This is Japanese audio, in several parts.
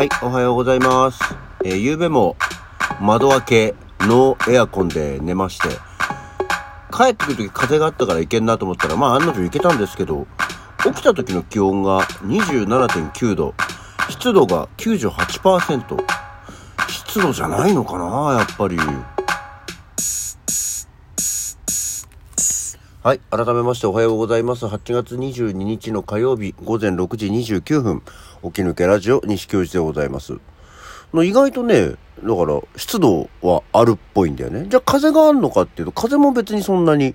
はい、おはようございます。えー、夕べも窓開け、ノーエアコンで寝まして、帰ってくる時風があったから行けんなと思ったら、まあ案の定行けたんですけど、起きた時の気温が27.9度、湿度が98%。湿度じゃないのかなやっぱり。はい。改めましておはようございます。8月22日の火曜日午前6時29分、起き抜けラジオ西教授でございます。の意外とね、だから湿度はあるっぽいんだよね。じゃあ風があるのかっていうと、風も別にそんなに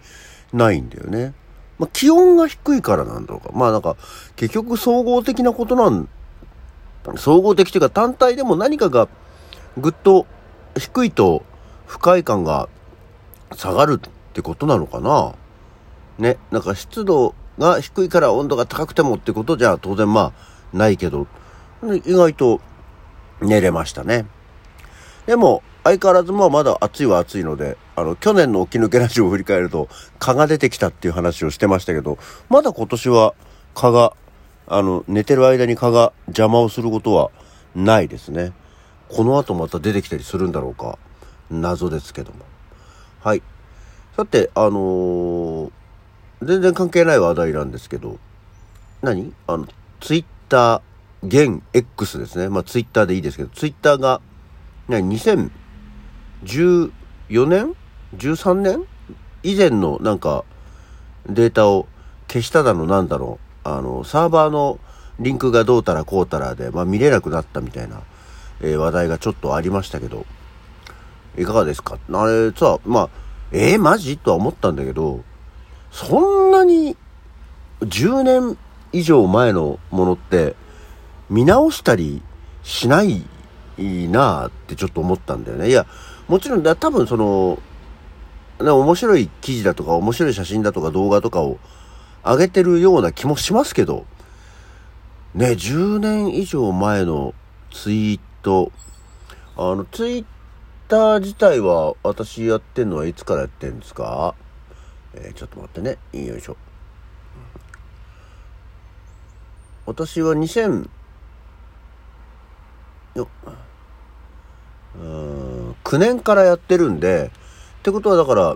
ないんだよね。まあ気温が低いからなんだろうか。まあなんか、結局総合的なことなん、総合的というか単体でも何かがぐっと低いと不快感が下がるってことなのかなね、なんか湿度が低いから温度が高くてもってことじゃ当然まあないけど、意外と寝れましたね。でも、相変わらずまあまだ暑いは暑いので、あの、去年の起き抜けラジオを振り返ると、蚊が出てきたっていう話をしてましたけど、まだ今年は蚊が、あの、寝てる間に蚊が邪魔をすることはないですね。この後また出てきたりするんだろうか。謎ですけども。はい。さて、あのー全然関係ない話題なんですけど、何？あの、ツイッター、現 X ですね。まあツイッターでいいですけど、ツイッターが、ね、2014年 ?13 年？以前のなんかデータを消しただのなんだろう。あの、サーバーのリンクがどうたらこうたらで、まあ見れなくなったみたいな、えー、話題がちょっとありましたけど、いかがですか？あれさ、まあ、えー、マジ？とは思ったんだけど、そんなに10年以上前のものって見直したりしないなあってちょっと思ったんだよね。いや、もちろんだ、多分その、ね、面白い記事だとか面白い写真だとか動画とかを上げてるような気もしますけど、ね、10年以上前のツイート、あの、ツイッター自体は私やってんのはいつからやってんですか？えー、ちょっと待ってね。よいしょ。私は2000よ9年からやってるんで、ってことはだから、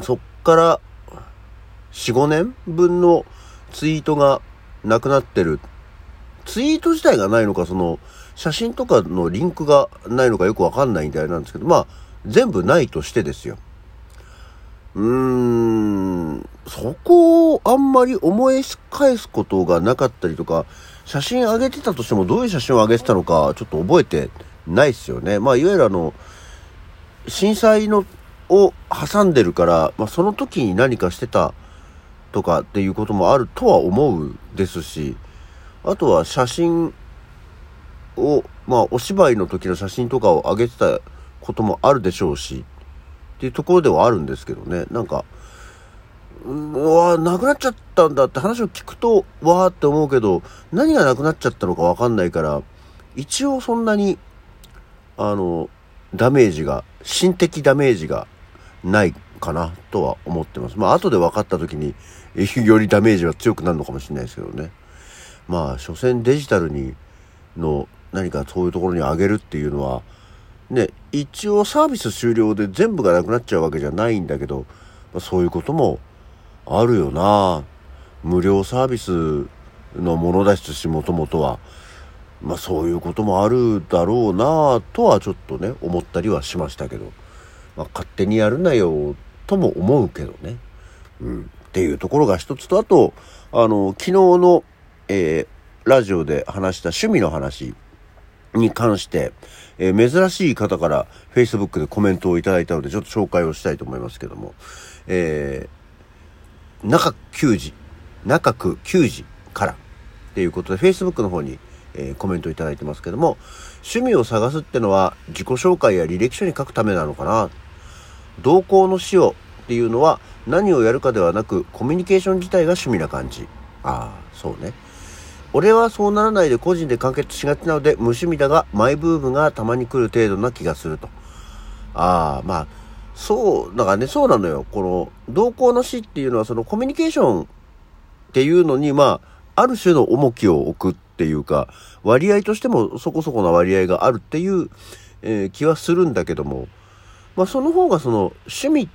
そっから4、5年分のツイートがなくなってる。ツイート自体がないのか、その、写真とかのリンクがないのかよくわかんないみたいなんですけど、まあ、全部ないとしてですよ。うーん、そこをあんまり思い返すことがなかったりとか、写真上げてたとしてもどういう写真を上げてたのかちょっと覚えてないですよね。まあ、いわゆるあの、震災のを挟んでるから、まあ、その時に何かしてたとかっていうこともあるとは思うですし、あとは写真を、まあ、お芝居の時の写真とかを上げてたこともあるでしょうし、っていうところではあるんですけどね。なんか、うわなくなっちゃったんだって話を聞くと、わーって思うけど、何がなくなっちゃったのかわかんないから、一応そんなに、あの、ダメージが、心的ダメージがないかなとは思ってます。まあ、後で分かった時に、よりダメージは強くなるのかもしれないですけどね。まあ、所詮デジタルに、の何かそういうところに上げるっていうのは、ね、一応サービス終了で全部がなくなっちゃうわけじゃないんだけど、まあ、そういうこともあるよな無料サービスのものですし、もともとは。まあそういうこともあるだろうなとはちょっとね、思ったりはしましたけど。まあ勝手にやるなよとも思うけどね。うん。っていうところが一つと、あと、あの、昨日の、えー、ラジオで話した趣味の話に関して、えー、珍しい方から Facebook でコメントをいただいたので、ちょっと紹介をしたいと思いますけども、えー、中9時、中区9時からっていうことで、Facebook の方に、えー、コメントいただいてますけども、趣味を探すってのは自己紹介や履歴書に書くためなのかな？同行の死をっていうのは何をやるかではなく、コミュニケーション自体が趣味な感じ。ああ、そうね。俺はそうならないで個人で完結しがちなので無趣味だがマイブームがたまに来る程度な気がすると。ああ、まあ、そう、だからね、そうなのよ。この、同行の死っていうのはそのコミュニケーションっていうのに、まあ、ある種の重きを置くっていうか、割合としてもそこそこな割合があるっていう、えー、気はするんだけども、まあその方がその趣味、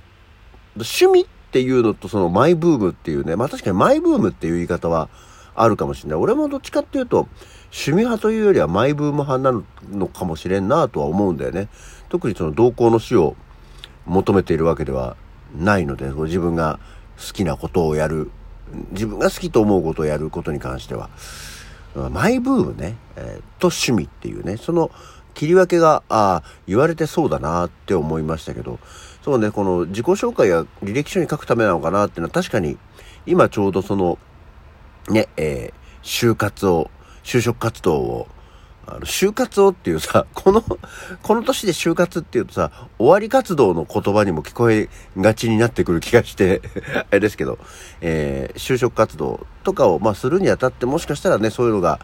趣味っていうのとそのマイブームっていうね、まあ確かにマイブームっていう言い方はあるかもしれない。俺もどっちかっていうと、趣味派というよりはマイブーム派なのかもしれんなとは思うんだよね。特にその同行の死を求めているわけではないので、自分が好きなことをやる、自分が好きと思うことをやることに関しては、マイブームね、えー、と趣味っていうね、その切り分けが、ああ、言われてそうだなって思いましたけど、そうね、この自己紹介や履歴書に書くためなのかなっていうのは確かに、今ちょうどその、ね、えー、就活を、就職活動をあの、就活をっていうさ、この、この年で就活っていうとさ、終わり活動の言葉にも聞こえがちになってくる気がして あれですけど、えー、就職活動とかを、まあ、するにあたってもしかしたらね、そういうのが、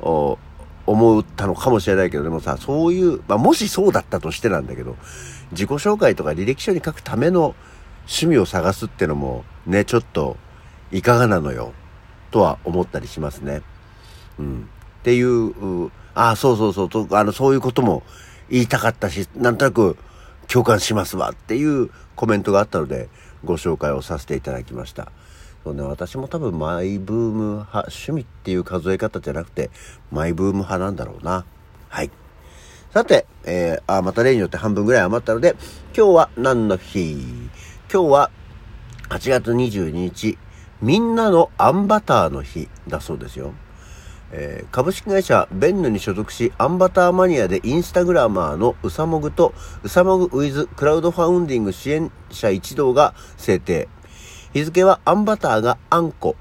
お思ったのかもしれないけど、でもさ、そういう、まあ、もしそうだったとしてなんだけど、自己紹介とか履歴書に書くための趣味を探すってのも、ね、ちょっと、いかがなのよ、とは思ったりしますね。うん。っていう、ああ、そうそうそうと、あの、そういうことも言いたかったし、なんとなく共感しますわっていうコメントがあったので、ご紹介をさせていただきました。そうね、私も多分マイブーム派、趣味っていう数え方じゃなくて、マイブーム派なんだろうな。はい。さて、えー、あ、また例によって半分ぐらい余ったので、今日は何の日？今日は8月22日、みんなのアンバターの日だそうですよ。えー、株式会社ベンヌに所属し、アンバターマニアでインスタグラマーのうさもぐと、うさもぐウィズクラウドファウンディング支援者一同が制定。日付はアンバターがあんこ、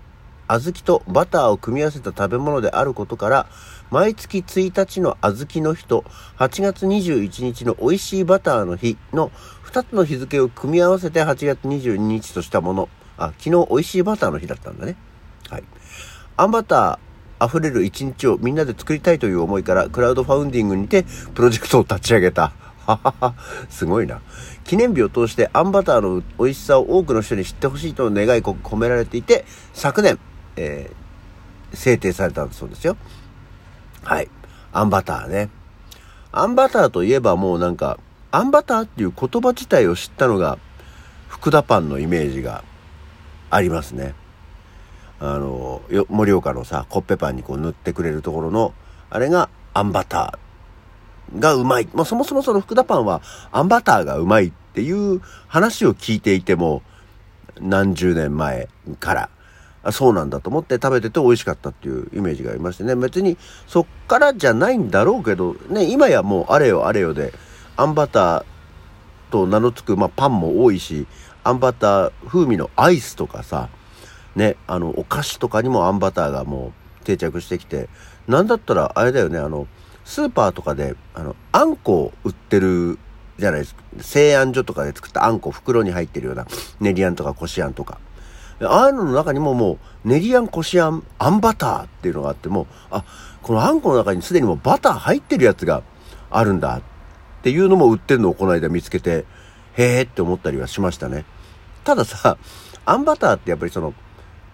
小豆とバターを組み合わせた食べ物であることから、毎月1日の小豆の日と8月21日の美味しいバターの日の2つの日付を組み合わせて8月22日としたもの。あ、昨日美味しいバターの日だったんだね。はい。アンバター、溢れる一日をみんなで作りたいという思いからクラウドファウンディングにてプロジェクトを立ち上げた。ははは、すごいな。記念日を通してあんバターの美味しさを多くの人に知ってほしいとの願い込められていて、昨年、えー、制定されたそうですよ。はい。あんバターね。あんバターといえばもうなんか、あんバターっていう言葉自体を知ったのが、福田パンのイメージがありますね。あの、盛岡のさ、コッペパンにこう塗ってくれるところの、あれがあんバターがうまい。まあ、そもそもその福田パンはあんバターがうまいっていう話を聞いていても、何十年前から、あそうなんだと思って食べてて美味しかったっていうイメージがありましてね。別にそっからじゃないんだろうけど、ね、今やもうあれよあれよで、あんバターと名の付く、まあ、パンも多いし、あんバター風味のアイスとかさ、ね、あの、お菓子とかにもあんバターがもう定着してきて、なんだったらあれだよね、あの、スーパーとかで、あの、あんこ売ってるじゃないですか。製あん所とかで作ったあんこ袋に入ってるような練りあんとかこしあんとか。ああいうのの中にももう練りあんこしあん、あんバターっていうのがあっても、あ、このあんこの中にすでにもうバター入ってるやつがあるんだっていうのも売ってるのをこの間見つけて、へーって思ったりはしましたね。たださ、あんバターってやっぱりその、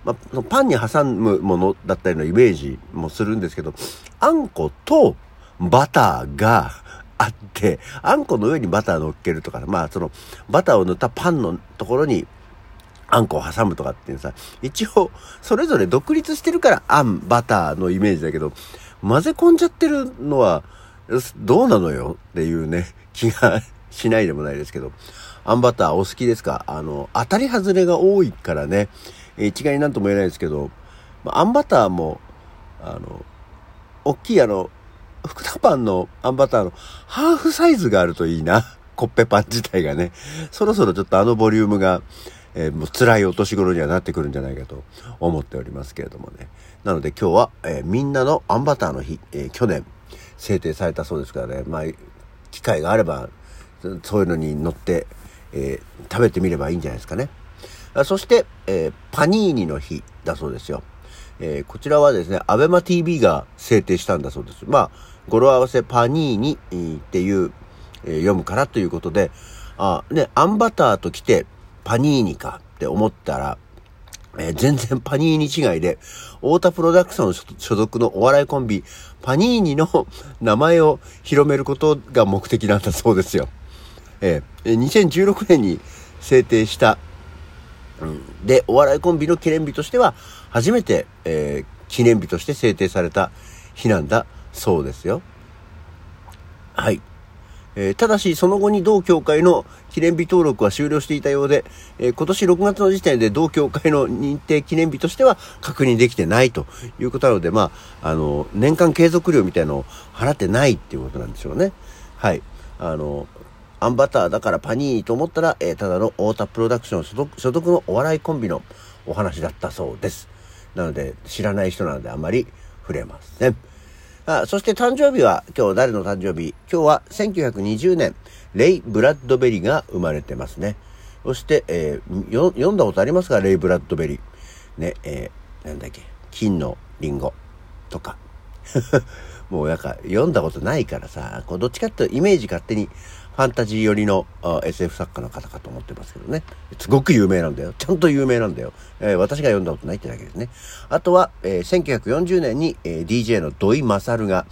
まあ、パンに挟むものだったようなイメージもするんですけど、あんことバターがあって、あんこの上にバター乗っけるとか、まあそのバターを塗ったパンのところにあんこを挟むとかっていうさ、一応それぞれ独立してるからあん、バターのイメージだけど、混ぜ込んじゃってるのはどうなのよっていうね、気がしないでもないですけど、あんバターお好きですか？あの、当たり外れが多いからね、え一概になんとも言えないですけど、まあんバターも、あの、大きいあの、福田パンのあんバターのハーフサイズがあるといいな。コッペパン自体がね。そろそろちょっとあのボリュームが、えー、もう辛いお年頃にはなってくるんじゃないかと思っておりますけれどもね。なので今日は、えー、みんなのあんバターの日、えー、去年制定されたそうですからね。まあ、機会があれば、そういうのに乗って、え食べてみればいいんじゃないですかね。そして、えー、パニーニの日だそうですよ。えー、こちらはですね、アベマ TV が制定したんだそうです。まあ、語呂合わせパニーニっていう、えー、読むからということで、あ、ね、アンバターと来てパニーニかって思ったら、えー、全然パニーニ違いで、太田プロダクション所属のお笑いコンビ、パニーニの名前を広めることが目的なんだそうですよ。えー、2016年に制定した、うん、で、お笑いコンビの記念日としては、初めて、えー、記念日として制定された日なんだそうですよ。はい。えー、ただし、その後に同協会の記念日登録は終了していたようで、えー、今年6月の時点で同協会の認定記念日としては確認できてないということなので、まあ、あの、年間継続料みたいなのを払ってないっていうことなんでしょうね。はい。あの、アンバターだからパニーニと思ったら、えー、ただの太田プロダクション所属所属のお笑いコンビのお話だったそうです。なので、知らない人なのであまり触れません。あそして誕生日は、今日誰の誕生日？今日は1920年、レイ・ブラッドベリーが生まれてますね。そして、えー、読んだことありますか？レイ・ブラッドベリー。ね、えー、なんだっけ、金のリンゴとか。もうなんか読んだことないからさ、こうどっちかっていうとイメージ勝手にファンタジー寄りの SF 作家の方かと思ってますけどね。すごく有名なんだよ。ちゃんと有名なんだよ。えー、私が読んだことないってだけですね。あとは、えー、1940年に、えー、DJ の土井勝が、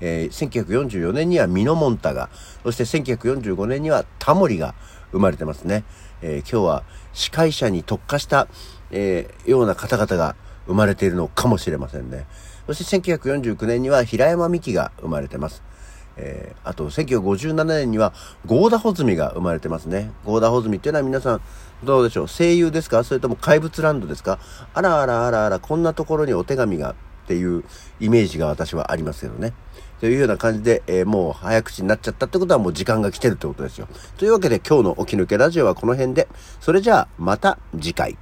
えー、1944年にはミノモンタが、そして1945年にはタモリが生まれてますね。えー、今日は司会者に特化した、えー、ような方々が生まれているのかもしれませんね。そして1949年には平山美樹が生まれてます。えー、あと、1957年には、ゴーダホズミが生まれてますね。ゴーダホズミっていうのは皆さん、どうでしょう？声優ですか？それとも怪物ランドですか？あらあらあらあら、こんなところにお手紙がっていうイメージが私はありますけどね。というような感じで、えー、もう早口になっちゃったってことはもう時間が来てるってことですよ。というわけで今日の起き抜けラジオはこの辺で、それじゃあまた次回。